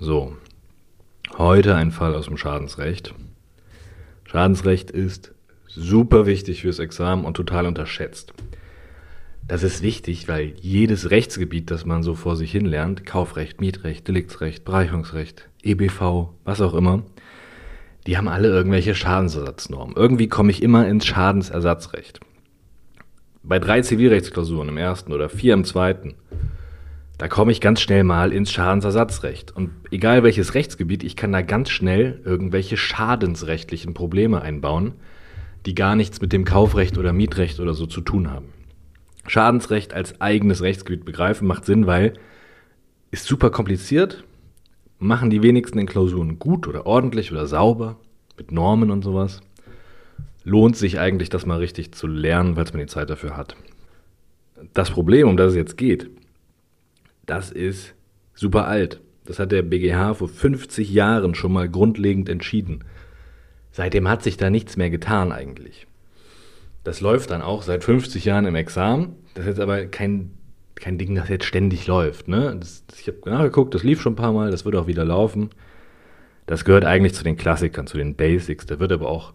So, heute ein Fall aus dem Schadensrecht. Schadensrecht ist super wichtig fürs Examen und total unterschätzt. Das ist wichtig, weil jedes Rechtsgebiet, das man so vor sich hin lernt, Kaufrecht, Mietrecht, Deliktsrecht, Bereicherungsrecht, EBV, was auch immer, die haben alle irgendwelche Schadensersatznormen. Irgendwie komme ich immer ins Schadensersatzrecht. Bei drei Zivilrechtsklausuren im ersten oder vier im zweiten da komme ich ganz schnell mal ins Schadensersatzrecht. Und egal welches Rechtsgebiet, ich kann da ganz schnell irgendwelche schadensrechtlichen Probleme einbauen, die gar nichts mit dem Kaufrecht oder Mietrecht oder so zu tun haben. Schadensrecht als eigenes Rechtsgebiet begreifen macht Sinn, weil ist super kompliziert, machen die wenigsten in Klausuren gut oder ordentlich oder sauber, mit Normen und sowas. Lohnt sich eigentlich, das mal richtig zu lernen, weil man die Zeit dafür hat. Das Problem, um das es jetzt geht, das ist super alt. Das hat der BGH vor 50 Jahren schon mal grundlegend entschieden. Seitdem hat sich da nichts mehr getan eigentlich. Das läuft dann auch seit 50 Jahren im Examen. Das ist jetzt aber kein, kein Ding, das jetzt ständig läuft. Ne? Das, ich habe nachgeguckt, das lief schon ein paar Mal, das wird auch wieder laufen. Das gehört eigentlich zu den Klassikern, zu den Basics. Da wird aber auch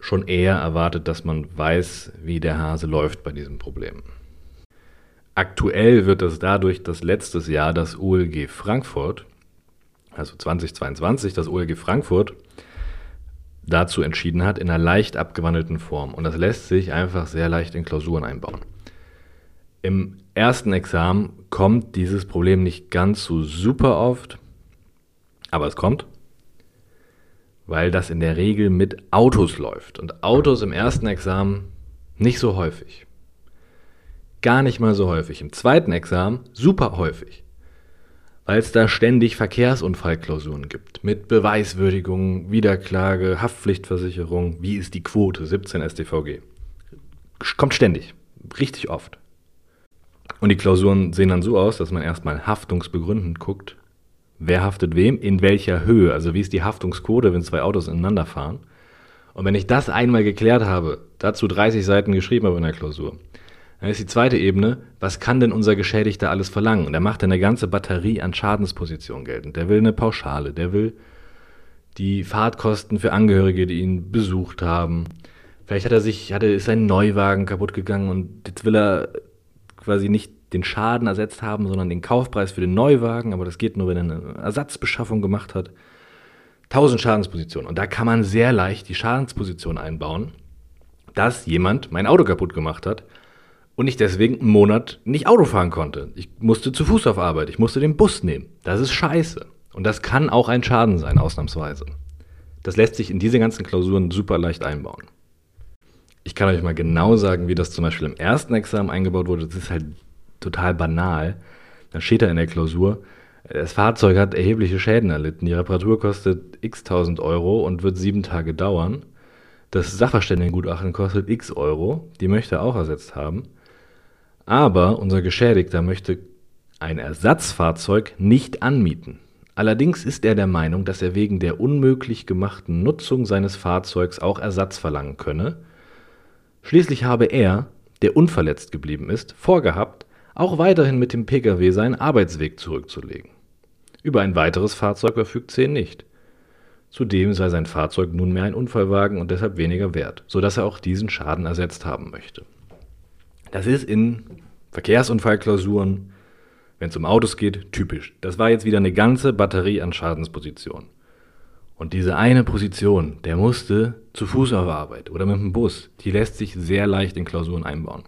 schon eher erwartet, dass man weiß, wie der Hase läuft bei diesem Problem. Aktuell wird es dadurch, dass letztes Jahr das OLG Frankfurt, also 2022, das OLG Frankfurt dazu entschieden hat, in einer leicht abgewandelten Form. Und das lässt sich einfach sehr leicht in Klausuren einbauen. Im ersten Examen kommt dieses Problem nicht ganz so super oft, aber es kommt, weil das in der Regel mit Autos läuft. Und Autos im ersten Examen nicht so häufig gar nicht mal so häufig. Im zweiten Examen super häufig. Weil es da ständig Verkehrsunfallklausuren gibt. Mit Beweiswürdigung, Wiederklage, Haftpflichtversicherung. Wie ist die Quote? 17 StVG. Kommt ständig. Richtig oft. Und die Klausuren sehen dann so aus, dass man erstmal haftungsbegründend guckt, wer haftet wem, in welcher Höhe, also wie ist die Haftungsquote, wenn zwei Autos ineinander fahren. Und wenn ich das einmal geklärt habe, dazu 30 Seiten geschrieben habe in der Klausur, dann ist die zweite Ebene, was kann denn unser Geschädigter alles verlangen? Und er macht eine ganze Batterie an Schadenspositionen geltend. Der will eine Pauschale, der will die Fahrtkosten für Angehörige, die ihn besucht haben. Vielleicht hat er sich, hatte, ist sein Neuwagen kaputt gegangen und jetzt will er quasi nicht den Schaden ersetzt haben, sondern den Kaufpreis für den Neuwagen, aber das geht nur, wenn er eine Ersatzbeschaffung gemacht hat. Tausend Schadenspositionen. Und da kann man sehr leicht die Schadensposition einbauen, dass jemand mein Auto kaputt gemacht hat und ich deswegen einen Monat nicht Auto fahren konnte. Ich musste zu Fuß auf Arbeit, ich musste den Bus nehmen. Das ist scheiße. Und das kann auch ein Schaden sein, ausnahmsweise. Das lässt sich in diese ganzen Klausuren super leicht einbauen. Ich kann euch mal genau sagen, wie das zum Beispiel im ersten Examen eingebaut wurde. Das ist halt total banal. Dann steht da in der Klausur, das Fahrzeug hat erhebliche Schäden erlitten. Die Reparatur kostet x tausend Euro und wird sieben Tage dauern. Das Sachverständigengutachten kostet x Euro. Die möchte er auch ersetzt haben. Aber unser Geschädigter möchte ein Ersatzfahrzeug nicht anmieten. Allerdings ist er der Meinung, dass er wegen der unmöglich gemachten Nutzung seines Fahrzeugs auch Ersatz verlangen könne. Schließlich habe er, der unverletzt geblieben ist, vorgehabt, auch weiterhin mit dem Pkw seinen Arbeitsweg zurückzulegen. Über ein weiteres Fahrzeug verfügt C nicht. Zudem sei sein Fahrzeug nunmehr ein Unfallwagen und deshalb weniger wert, so dass er auch diesen Schaden ersetzt haben möchte. Das ist in Verkehrsunfallklausuren, wenn es um Autos geht, typisch. Das war jetzt wieder eine ganze Batterie an Schadenspositionen. Und diese eine Position, der musste zu Fuß auf Arbeit oder mit dem Bus, die lässt sich sehr leicht in Klausuren einbauen.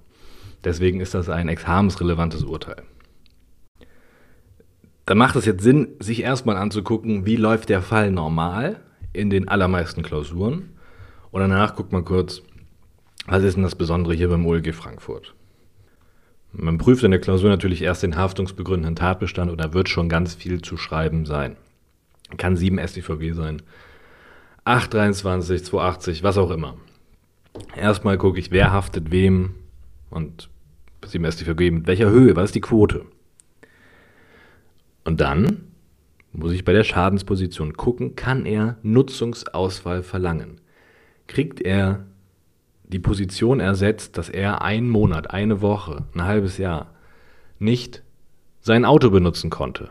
Deswegen ist das ein examensrelevantes Urteil. Da macht es jetzt Sinn, sich erstmal anzugucken, wie läuft der Fall normal in den allermeisten Klausuren. Und danach guckt man kurz, was ist denn das Besondere hier beim OLG Frankfurt? Man prüft in der Klausur natürlich erst den haftungsbegründenden Tatbestand und da wird schon ganz viel zu schreiben sein. Kann 7 StVG sein, 823, 280, was auch immer. Erstmal gucke ich, wer haftet wem und 7 StVG mit welcher Höhe, was ist die Quote? Und dann muss ich bei der Schadensposition gucken, kann er Nutzungsauswahl verlangen? Kriegt er die Position ersetzt, dass er einen Monat, eine Woche, ein halbes Jahr nicht sein Auto benutzen konnte.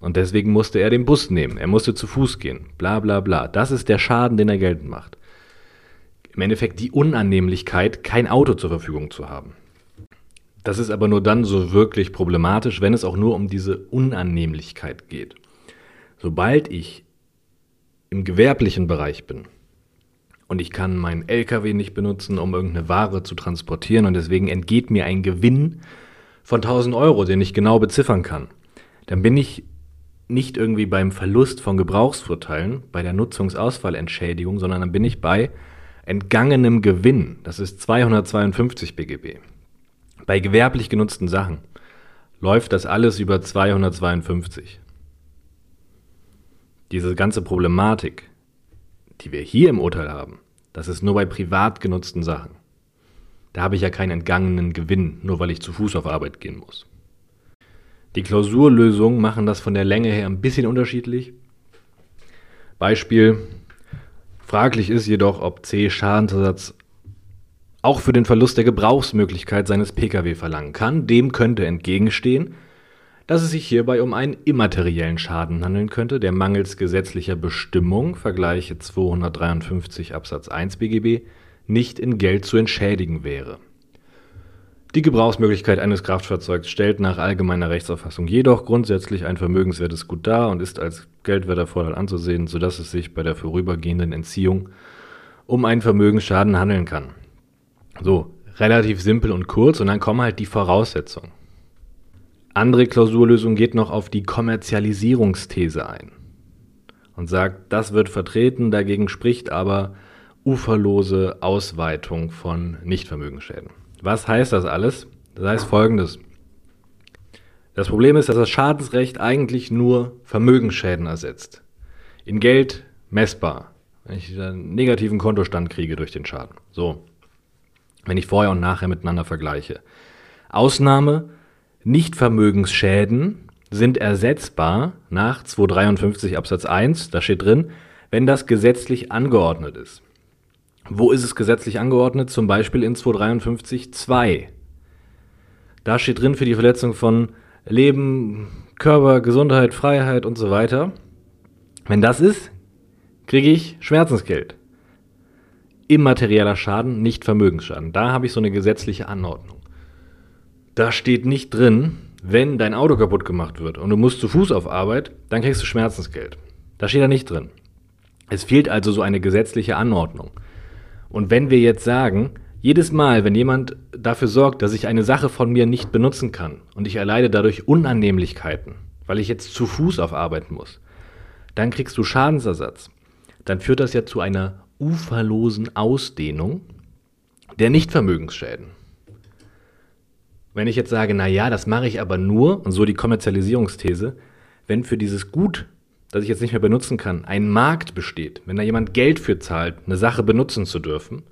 Und deswegen musste er den Bus nehmen. Er musste zu Fuß gehen. Bla bla bla. Das ist der Schaden, den er geltend macht. Im Endeffekt die Unannehmlichkeit, kein Auto zur Verfügung zu haben. Das ist aber nur dann so wirklich problematisch, wenn es auch nur um diese Unannehmlichkeit geht. Sobald ich im gewerblichen Bereich bin und ich kann meinen LKW nicht benutzen, um irgendeine Ware zu transportieren und deswegen entgeht mir ein Gewinn von 1000 Euro, den ich genau beziffern kann, dann bin ich nicht irgendwie beim Verlust von Gebrauchsvorteilen, bei der Nutzungsausfallentschädigung, sondern dann bin ich bei entgangenem Gewinn. Das ist 252 BGB. Bei gewerblich genutzten Sachen läuft das alles über 252. Diese ganze Problematik, die wir hier im Urteil haben, das ist nur bei privat genutzten Sachen. Da habe ich ja keinen entgangenen Gewinn, nur weil ich zu Fuß auf Arbeit gehen muss. Die Klausurlösungen machen das von der Länge her ein bisschen unterschiedlich. Beispiel, fraglich ist jedoch, ob C Schadensersatz auch für den Verlust der Gebrauchsmöglichkeit seines Pkw verlangen kann. Dem könnte entgegenstehen, dass es sich hierbei um einen immateriellen Schaden handeln könnte, der mangels gesetzlicher Bestimmung, Vergleiche 253 Absatz 1 BGB, nicht in Geld zu entschädigen wäre. Die Gebrauchsmöglichkeit eines Kraftfahrzeugs stellt nach allgemeiner Rechtsauffassung jedoch grundsätzlich ein vermögenswertes Gut dar und ist als geldwerter Vorteil anzusehen, sodass es sich bei der vorübergehenden Entziehung um einen Vermögensschaden handeln kann. So, relativ simpel und kurz und dann kommen halt die Voraussetzungen. Andere Klausurlösung geht noch auf die Kommerzialisierungsthese ein und sagt, das wird vertreten, dagegen spricht aber uferlose Ausweitung von Nichtvermögensschäden. Was heißt das alles? Das heißt folgendes. Das Problem ist, dass das Schadensrecht eigentlich nur Vermögensschäden ersetzt. In Geld messbar. Wenn ich einen negativen Kontostand kriege durch den Schaden. So wenn ich vorher und nachher miteinander vergleiche. Ausnahme, Nichtvermögensschäden sind ersetzbar nach 253 Absatz 1, da steht drin, wenn das gesetzlich angeordnet ist. Wo ist es gesetzlich angeordnet? Zum Beispiel in 253 2. Da steht drin für die Verletzung von Leben, Körper, Gesundheit, Freiheit und so weiter. Wenn das ist, kriege ich Schmerzensgeld immaterieller Schaden, nicht Vermögensschaden. Da habe ich so eine gesetzliche Anordnung. Da steht nicht drin, wenn dein Auto kaputt gemacht wird und du musst zu Fuß auf Arbeit, dann kriegst du Schmerzensgeld. Da steht da nicht drin. Es fehlt also so eine gesetzliche Anordnung. Und wenn wir jetzt sagen, jedes Mal, wenn jemand dafür sorgt, dass ich eine Sache von mir nicht benutzen kann und ich erleide dadurch Unannehmlichkeiten, weil ich jetzt zu Fuß auf Arbeit muss, dann kriegst du Schadensersatz. Dann führt das ja zu einer uferlosen Ausdehnung der Nichtvermögensschäden. Wenn ich jetzt sage, na ja, das mache ich aber nur, und so die Kommerzialisierungsthese, wenn für dieses Gut, das ich jetzt nicht mehr benutzen kann, ein Markt besteht, wenn da jemand Geld für zahlt, eine Sache benutzen zu dürfen,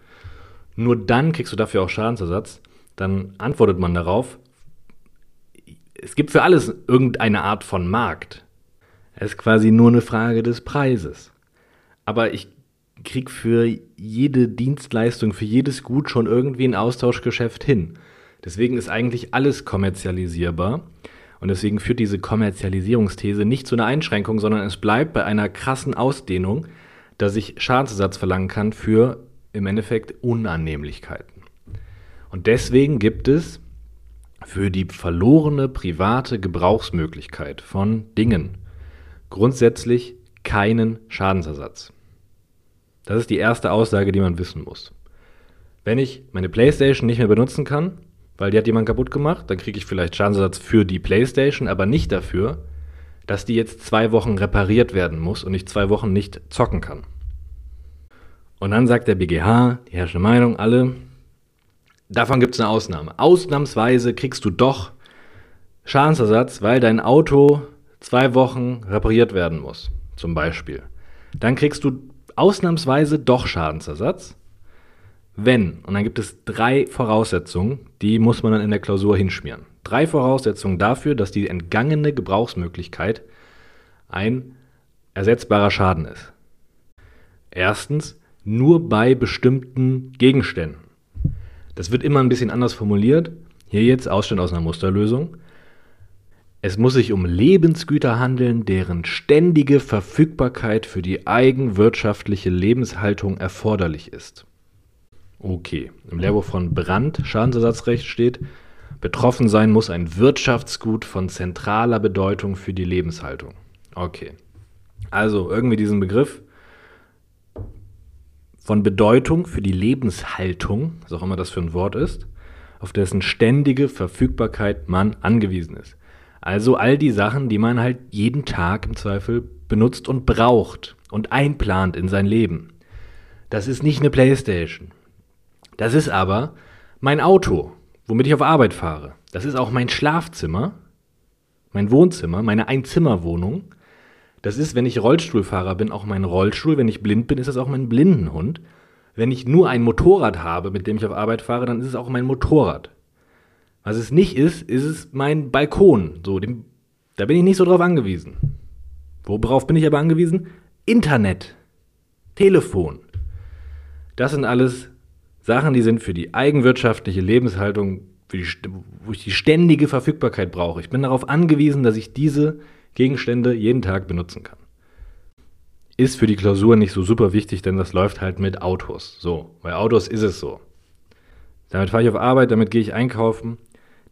nur dann kriegst du dafür auch Schadensersatz, dann antwortet man darauf, es gibt für alles irgendeine Art von Markt. Es ist quasi nur eine Frage des Preises. Aber ich krieg für jede Dienstleistung, für jedes Gut schon irgendwie ein Austauschgeschäft hin. Deswegen ist eigentlich alles kommerzialisierbar. Und deswegen führt diese Kommerzialisierungsthese nicht zu einer Einschränkung, sondern es bleibt bei einer krassen Ausdehnung, dass ich Schadensersatz verlangen kann für im Endeffekt Unannehmlichkeiten. Und deswegen gibt es für die verlorene private Gebrauchsmöglichkeit von Dingen grundsätzlich keinen Schadensersatz. Das ist die erste Aussage, die man wissen muss. Wenn ich meine Playstation nicht mehr benutzen kann, weil die hat jemand kaputt gemacht, dann kriege ich vielleicht Schadensersatz für die Playstation, aber nicht dafür, dass die jetzt zwei Wochen repariert werden muss und ich zwei Wochen nicht zocken kann. Und dann sagt der BGH, die herrschende Meinung, alle, davon gibt es eine Ausnahme. Ausnahmsweise kriegst du doch Schadensersatz, weil dein Auto zwei Wochen repariert werden muss, zum Beispiel. Dann kriegst du ausnahmsweise doch Schadensersatz, wenn, und dann gibt es drei Voraussetzungen, die muss man dann in der Klausur hinschmieren. Drei Voraussetzungen dafür, dass die entgangene Gebrauchsmöglichkeit ein ersetzbarer Schaden ist. Erstens, nur bei bestimmten Gegenständen. Das wird immer ein bisschen anders formuliert. Hier jetzt Ausstand aus einer Musterlösung. Es muss sich um Lebensgüter handeln, deren ständige Verfügbarkeit für die eigenwirtschaftliche Lebenshaltung erforderlich ist. Okay, im Lehrbuch von Brandt, Schadensersatzrecht steht, betroffen sein muss ein Wirtschaftsgut von zentraler Bedeutung für die Lebenshaltung. Okay, also irgendwie diesen Begriff von Bedeutung für die Lebenshaltung, was auch immer das für ein Wort ist, auf dessen ständige Verfügbarkeit man angewiesen ist. Also all die Sachen, die man halt jeden Tag im Zweifel benutzt und braucht und einplant in sein Leben. Das ist nicht eine Playstation. Das ist aber mein Auto, womit ich auf Arbeit fahre. Das ist auch mein Schlafzimmer, mein Wohnzimmer, meine Einzimmerwohnung. Das ist, wenn ich Rollstuhlfahrer bin, auch mein Rollstuhl. Wenn ich blind bin, ist das auch mein Blindenhund. Wenn ich nur ein Motorrad habe, mit dem ich auf Arbeit fahre, dann ist es auch mein Motorrad. Was es nicht ist, ist es mein Balkon. So, dem, da bin ich nicht so drauf angewiesen. Worauf bin ich aber angewiesen? Internet, Telefon. Das sind alles Sachen, die sind für die eigenwirtschaftliche Lebenshaltung, die, wo ich die ständige Verfügbarkeit brauche. Ich bin darauf angewiesen, dass ich diese Gegenstände jeden Tag benutzen kann. Ist für die Klausur nicht so super wichtig, denn das läuft halt mit Autos. So, bei Autos ist es so. Damit fahre ich auf Arbeit, damit gehe ich einkaufen,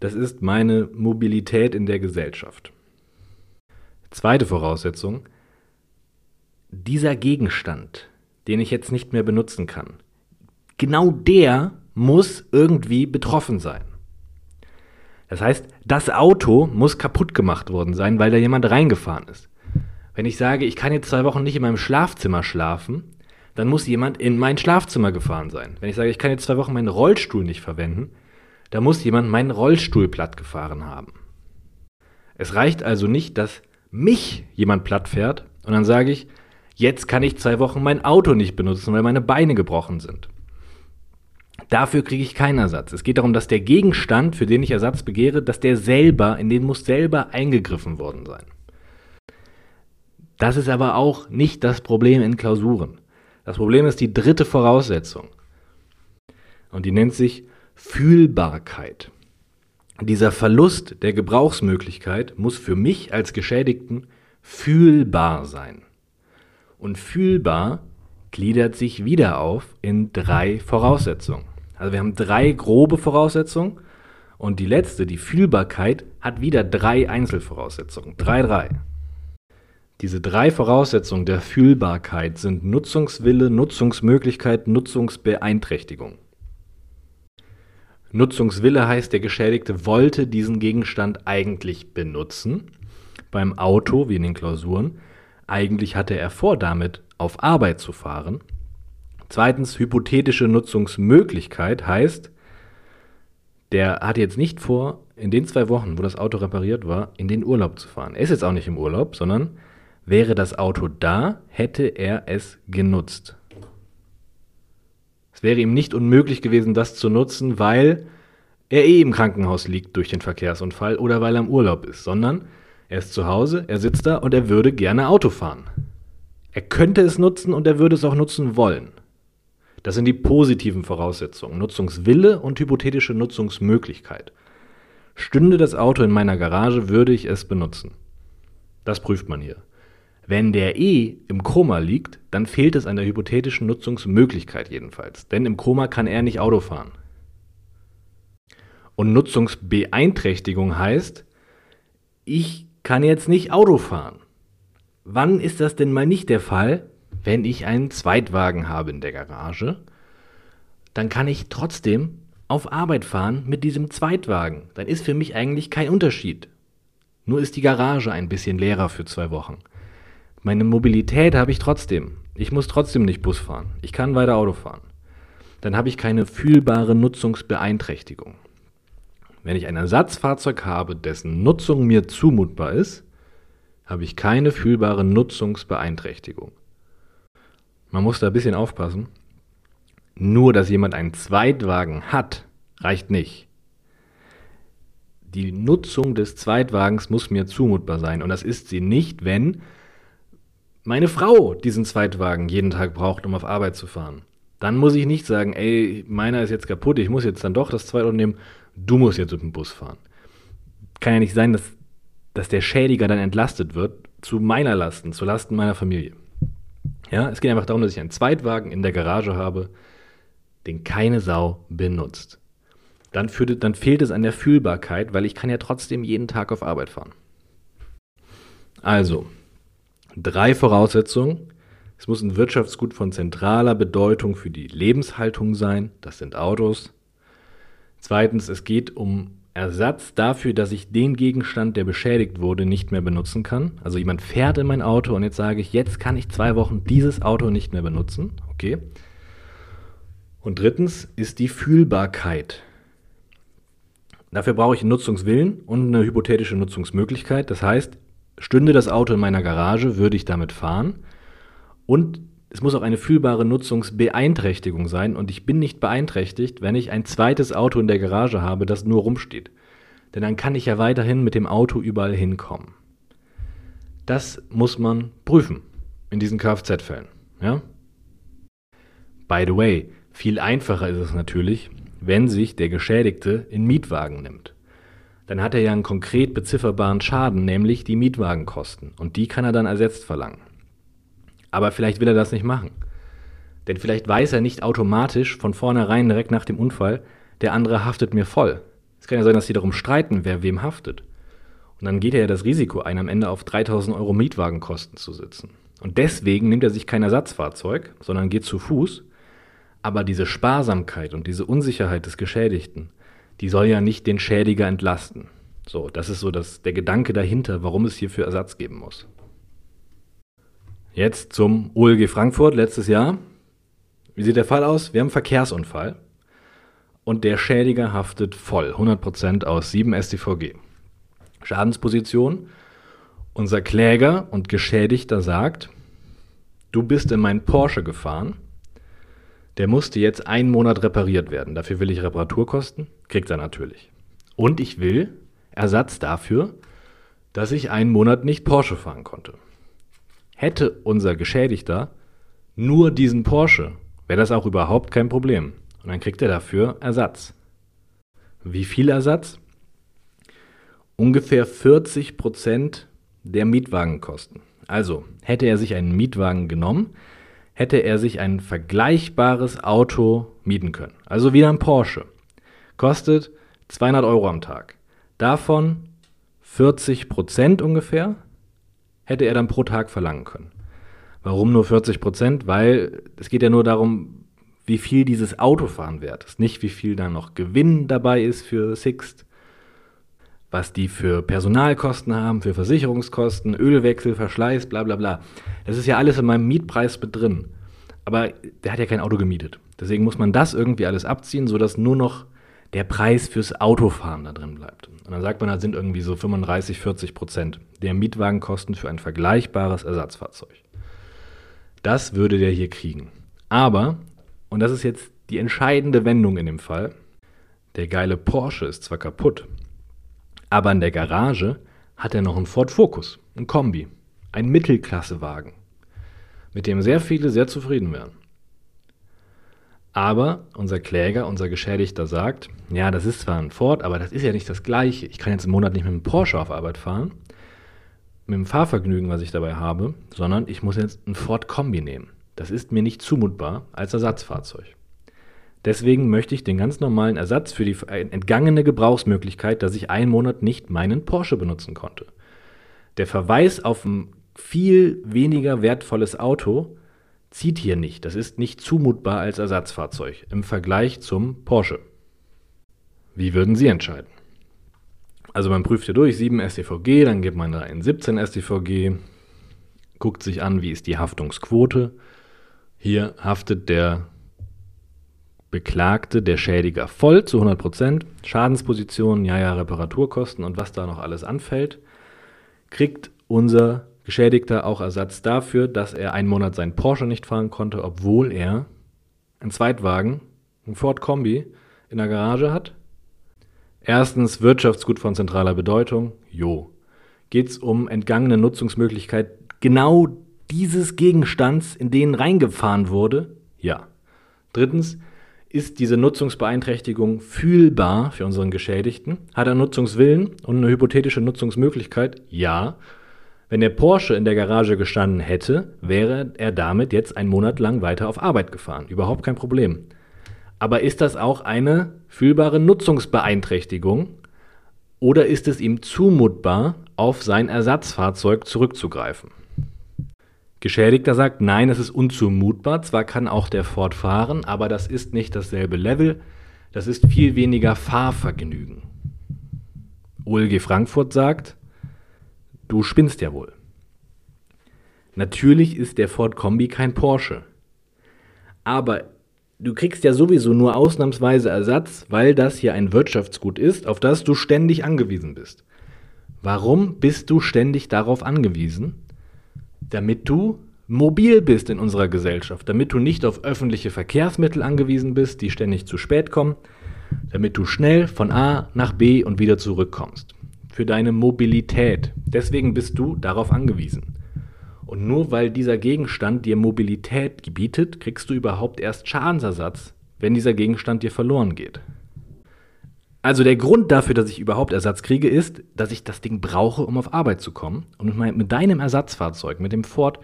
das ist meine Mobilität in der Gesellschaft. Zweite Voraussetzung, dieser Gegenstand, den ich jetzt nicht mehr benutzen kann, genau der muss irgendwie betroffen sein. Das heißt, das Auto muss kaputt gemacht worden sein, weil da jemand reingefahren ist. Wenn ich sage, ich kann jetzt zwei Wochen nicht in meinem Schlafzimmer schlafen, dann muss jemand in mein Schlafzimmer gefahren sein. Wenn ich sage, ich kann jetzt zwei Wochen meinen Rollstuhl nicht verwenden, da muss jemand meinen Rollstuhl platt gefahren haben. Es reicht also nicht, dass mich jemand platt fährt und dann sage ich, jetzt kann ich zwei Wochen mein Auto nicht benutzen, weil meine Beine gebrochen sind. Dafür kriege ich keinen Ersatz. Es geht darum, dass der Gegenstand, für den ich Ersatz begehre, dass der selber, in den muss selber eingegriffen worden sein. Das ist aber auch nicht das Problem in Klausuren. Das Problem ist die dritte Voraussetzung. Und die nennt sich Fühlbarkeit. Dieser Verlust der Gebrauchsmöglichkeit muss für mich als Geschädigten fühlbar sein. Und fühlbar gliedert sich wieder auf in drei Voraussetzungen. Also wir haben drei grobe Voraussetzungen und die letzte, die Fühlbarkeit, hat wieder drei Einzelvoraussetzungen. Drei, drei. Diese drei Voraussetzungen der Fühlbarkeit sind Nutzungswille, Nutzungsmöglichkeit, Nutzungsbeeinträchtigung. Nutzungswille heißt, der Geschädigte wollte diesen Gegenstand eigentlich benutzen. Beim Auto, wie in den Klausuren. Eigentlich hatte er vor, damit auf Arbeit zu fahren. Zweitens, hypothetische Nutzungsmöglichkeit heißt, der hat jetzt nicht vor, in den zwei Wochen, wo das Auto repariert war, in den Urlaub zu fahren. Er ist jetzt auch nicht im Urlaub, sondern wäre das Auto da, hätte er es genutzt. Es wäre ihm nicht unmöglich gewesen, das zu nutzen, weil er eh im Krankenhaus liegt durch den Verkehrsunfall oder weil er im Urlaub ist, sondern er ist zu Hause, er sitzt da und er würde gerne Auto fahren. Er könnte es nutzen und er würde es auch nutzen wollen. Das sind die positiven Voraussetzungen, Nutzungswille und hypothetische Nutzungsmöglichkeit. Stünde das Auto in meiner Garage, würde ich es benutzen. Das prüft man hier. Wenn der E im Koma liegt, dann fehlt es an der hypothetischen Nutzungsmöglichkeit jedenfalls. Denn im Koma kann er nicht Auto fahren. Und Nutzungsbeeinträchtigung heißt, ich kann jetzt nicht Auto fahren. Wann ist das denn mal nicht der Fall? Wenn ich einen Zweitwagen habe in der Garage, dann kann ich trotzdem auf Arbeit fahren mit diesem Zweitwagen. Dann ist für mich eigentlich kein Unterschied. Nur ist die Garage ein bisschen leerer für zwei Wochen. Meine Mobilität habe ich trotzdem. Ich muss trotzdem nicht Bus fahren. Ich kann weiter Auto fahren. Dann habe ich keine fühlbare Nutzungsbeeinträchtigung. Wenn ich ein Ersatzfahrzeug habe, dessen Nutzung mir zumutbar ist, habe ich keine fühlbare Nutzungsbeeinträchtigung. Man muss da ein bisschen aufpassen. Nur, dass jemand einen Zweitwagen hat, reicht nicht. Die Nutzung des Zweitwagens muss mir zumutbar sein. Und das ist sie nicht, wenn meine Frau diesen Zweitwagen jeden Tag braucht, um auf Arbeit zu fahren, dann muss ich nicht sagen, ey, meiner ist jetzt kaputt, ich muss jetzt dann doch das Zweitauto nehmen, du musst jetzt mit dem Bus fahren. Kann ja nicht sein, dass, dass der Schädiger dann entlastet wird zu meiner Lasten, zu Lasten meiner Familie. Ja, es geht einfach darum, dass ich einen Zweitwagen in der Garage habe, den keine Sau benutzt. Dann, führt, dann fehlt es an der Fühlbarkeit, weil ich kann ja trotzdem jeden Tag auf Arbeit fahren. Also, drei Voraussetzungen. Es muss ein Wirtschaftsgut von zentraler Bedeutung für die Lebenshaltung sein. Das sind Autos. Zweitens, es geht um Ersatz dafür, dass ich den Gegenstand, der beschädigt wurde, nicht mehr benutzen kann. Also jemand fährt in mein Auto und jetzt sage ich, jetzt kann ich zwei Wochen dieses Auto nicht mehr benutzen. Okay. Und drittens ist die Fühlbarkeit. Dafür brauche ich einen Nutzungswillen und eine hypothetische Nutzungsmöglichkeit. Das heißt, stünde das Auto in meiner Garage, würde ich damit fahren. Und es muss auch eine fühlbare Nutzungsbeeinträchtigung sein und ich bin nicht beeinträchtigt, wenn ich ein zweites Auto in der Garage habe, das nur rumsteht. Denn dann kann ich ja weiterhin mit dem Auto überall hinkommen. Das muss man prüfen in diesen Kfz-Fällen. Ja? By the way, viel einfacher ist es natürlich, wenn sich der Geschädigte in Mietwagen nimmt. Dann hat er ja einen konkret bezifferbaren Schaden, nämlich die Mietwagenkosten. Und die kann er dann ersetzt verlangen. Aber vielleicht will er das nicht machen. Denn vielleicht weiß er nicht automatisch von vornherein direkt nach dem Unfall, der andere haftet mir voll. Es kann ja sein, dass sie darum streiten, wer wem haftet. Und dann geht er ja das Risiko ein, am Ende auf 3000 Euro Mietwagenkosten zu sitzen. Und deswegen nimmt er sich kein Ersatzfahrzeug, sondern geht zu Fuß. Aber diese Sparsamkeit und diese Unsicherheit des Geschädigten, die soll ja nicht den Schädiger entlasten. So, das ist so das, der Gedanke dahinter, warum es hierfür Ersatz geben muss. Jetzt zum OLG Frankfurt letztes Jahr. Wie sieht der Fall aus? Wir haben einen Verkehrsunfall und der Schädiger haftet voll, 100% aus 7 StVG. Schadensposition. Unser Kläger und Geschädigter sagt, du bist in meinen Porsche gefahren, der musste jetzt einen Monat repariert werden. Dafür will ich Reparaturkosten, kriegt er natürlich. Und ich will Ersatz dafür, dass ich einen Monat nicht Porsche fahren konnte. Hätte unser Geschädigter nur diesen Porsche, wäre das auch überhaupt kein Problem. Und dann kriegt er dafür Ersatz. Wie viel Ersatz? Ungefähr 40 Prozent der Mietwagenkosten. Also hätte er sich einen Mietwagen genommen, hätte er sich ein vergleichbares Auto mieten können. Also wieder ein Porsche. Kostet 200 Euro am Tag. Davon 40 Prozent ungefähr hätte er dann pro Tag verlangen können. Warum nur 40 Prozent? Weil es geht ja nur darum, wie viel dieses Autofahren wert ist, nicht wie viel da noch Gewinn dabei ist für Sixt, was die für Personalkosten haben, für Versicherungskosten, Ölwechsel, Verschleiß, bla bla bla. Das ist ja alles in meinem Mietpreis mit drin. Aber der hat ja kein Auto gemietet. Deswegen muss man das irgendwie alles abziehen, sodass nur noch der Preis fürs Autofahren da drin bleibt. Und dann sagt man, das sind irgendwie so 35, 40 Prozent der Mietwagenkosten für ein vergleichbares Ersatzfahrzeug. Das würde der hier kriegen. Aber, und das ist jetzt die entscheidende Wendung in dem Fall, der geile Porsche ist zwar kaputt, aber in der Garage hat er noch einen Ford Focus, ein Kombi, ein Mittelklassewagen, mit dem sehr viele sehr zufrieden wären. Aber unser Kläger, unser Geschädigter sagt, ja, das ist zwar ein Ford, aber das ist ja nicht das gleiche. Ich kann jetzt im Monat nicht mit einem Porsche auf Arbeit fahren, mit dem Fahrvergnügen, was ich dabei habe, sondern ich muss jetzt ein Ford Kombi nehmen. Das ist mir nicht zumutbar als Ersatzfahrzeug. Deswegen möchte ich den ganz normalen Ersatz für die entgangene Gebrauchsmöglichkeit, dass ich einen Monat nicht meinen Porsche benutzen konnte. Der Verweis auf ein viel weniger wertvolles Auto zieht hier nicht. Das ist nicht zumutbar als Ersatzfahrzeug im Vergleich zum Porsche. Wie würden Sie entscheiden? Also man prüft hier durch 7 StVG, dann gibt man da ein 17 StVG, guckt sich an, wie ist die Haftungsquote. Hier haftet der Beklagte, der Schädiger voll zu 100 Prozent. Schadensposition, ja, ja, Reparaturkosten und was da noch alles anfällt, kriegt unser Geschädigter auch Ersatz dafür, dass er einen Monat seinen Porsche nicht fahren konnte, obwohl er einen Zweitwagen, einen Ford Kombi, in der Garage hat. Erstens Wirtschaftsgut von zentraler Bedeutung. Jo. Geht es um entgangene Nutzungsmöglichkeit genau dieses Gegenstands, in den reingefahren wurde? Ja. Drittens, Ist diese Nutzungsbeeinträchtigung fühlbar für unseren Geschädigten? Hat er Nutzungswillen und eine hypothetische Nutzungsmöglichkeit? Ja. Wenn der Porsche in der Garage gestanden hätte, wäre er damit jetzt einen Monat lang weiter auf Arbeit gefahren. Überhaupt kein Problem. Aber ist das auch eine fühlbare Nutzungsbeeinträchtigung? Oder ist es ihm zumutbar, auf sein Ersatzfahrzeug zurückzugreifen? Geschädigter sagt, nein, es ist unzumutbar. Zwar kann auch der Ford fahren, aber das ist nicht dasselbe Level. Das ist viel weniger Fahrvergnügen. OLG Frankfurt sagt, du spinnst ja wohl. Natürlich ist der Ford Kombi kein Porsche. Aber du kriegst ja sowieso nur ausnahmsweise Ersatz, weil das hier ein Wirtschaftsgut ist, auf das du ständig angewiesen bist. Warum bist du ständig darauf angewiesen? damit du mobil bist in unserer Gesellschaft, damit du nicht auf öffentliche Verkehrsmittel angewiesen bist, die ständig zu spät kommen, damit du schnell von A nach B und wieder zurückkommst. Für deine Mobilität. Deswegen bist du darauf angewiesen. Und nur weil dieser Gegenstand dir Mobilität gebietet, kriegst du überhaupt erst Schadensersatz, wenn dieser Gegenstand dir verloren geht. Also der Grund dafür, dass ich überhaupt Ersatz kriege, ist, dass ich das Ding brauche, um auf Arbeit zu kommen. Und mit deinem Ersatzfahrzeug, mit dem Ford,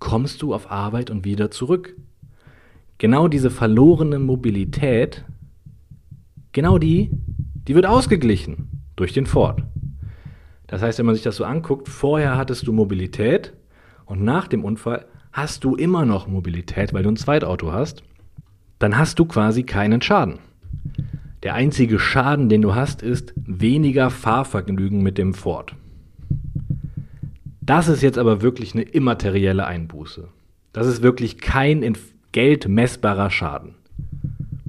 kommst du auf Arbeit und wieder zurück. Genau diese verlorene Mobilität, genau die, die wird ausgeglichen durch den Ford. Das heißt, wenn man sich das so anguckt, vorher hattest du Mobilität und nach dem Unfall hast du immer noch Mobilität, weil du ein Zweitauto hast, dann hast du quasi keinen Schaden. Der einzige Schaden, den du hast, ist weniger Fahrvergnügen mit dem Ford. Das ist jetzt aber wirklich eine immaterielle Einbuße. Das ist wirklich kein in Geld messbarer Schaden.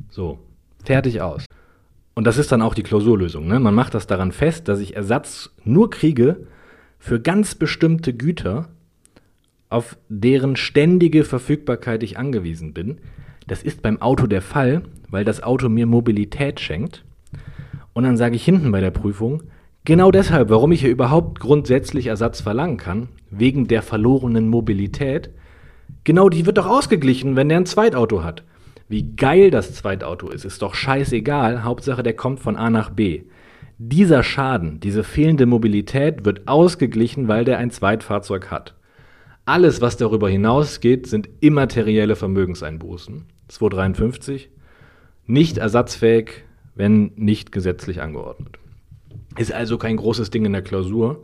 So, fertig aus. Und das ist dann auch die Klausurlösung. Ne? Man macht das daran fest, dass ich Ersatz nur kriege für ganz bestimmte Güter, auf deren ständige Verfügbarkeit ich angewiesen bin. Das ist beim Auto der Fall, weil das Auto mir Mobilität schenkt. Und dann sage ich hinten bei der Prüfung, genau deshalb, warum ich hier überhaupt grundsätzlich Ersatz verlangen kann, wegen der verlorenen Mobilität, genau die wird doch ausgeglichen, wenn der ein Zweitauto hat. Wie geil das Zweitauto ist, ist doch scheißegal, Hauptsache der kommt von A nach B. Dieser Schaden, diese fehlende Mobilität wird ausgeglichen, weil der ein Zweitfahrzeug hat. Alles, was darüber hinausgeht, sind immaterielle Vermögenseinbußen. 253 nicht ersatzfähig, wenn nicht gesetzlich angeordnet. Ist also kein großes Ding in der Klausur.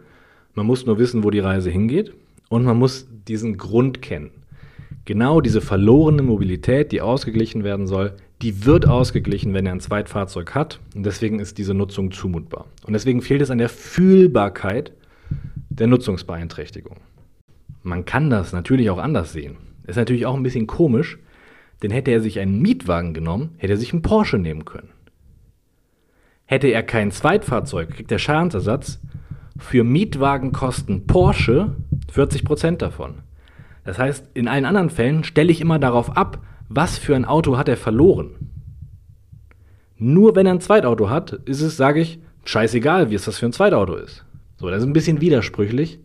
Man muss nur wissen, wo die Reise hingeht und man muss diesen Grund kennen. Genau diese verlorene Mobilität, die ausgeglichen werden soll, die wird ausgeglichen, wenn er ein Zweitfahrzeug hat. Und deswegen ist diese Nutzung zumutbar. Und deswegen fehlt es an der Fühlbarkeit der Nutzungsbeeinträchtigung. Man kann das natürlich auch anders sehen. Ist natürlich auch ein bisschen komisch, denn hätte er sich einen Mietwagen genommen, hätte er sich einen Porsche nehmen können. Hätte er kein Zweitfahrzeug, kriegt er Schadensersatz für Mietwagenkosten Porsche 40% davon. Das heißt, in allen anderen Fällen stelle ich immer darauf ab, was für ein Auto hat er verloren. Nur wenn er ein Zweitauto hat, ist es, sage ich, scheißegal, wie es das für ein Zweitauto ist. So, das ist ein bisschen widersprüchlich.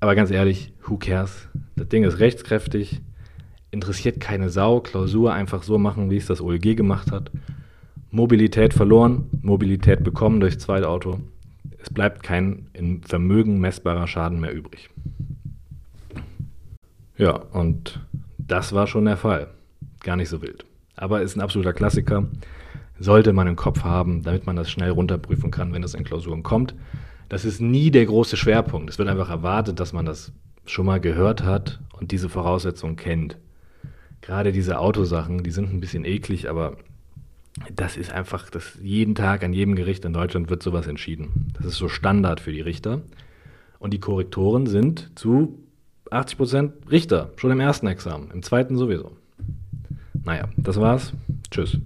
Aber ganz ehrlich, who cares? Das Ding ist rechtskräftig interessiert keine Sau, Klausur einfach so machen, wie es das OLG gemacht hat. Mobilität verloren, Mobilität bekommen durch Zweitauto. Es bleibt kein in Vermögen messbarer Schaden mehr übrig. Ja, und das war schon der Fall. Gar nicht so wild. Aber ist ein absoluter Klassiker. Sollte man im Kopf haben, damit man das schnell runterprüfen kann, wenn es in Klausuren kommt. Das ist nie der große Schwerpunkt. Es wird einfach erwartet, dass man das schon mal gehört hat und diese Voraussetzungen kennt gerade diese Autosachen, die sind ein bisschen eklig, aber das ist einfach, das jeden Tag an jedem Gericht in Deutschland wird sowas entschieden. Das ist so Standard für die Richter. Und die Korrektoren sind zu 80 Prozent Richter, schon im ersten Examen, im zweiten sowieso. Naja, das war's. Tschüss.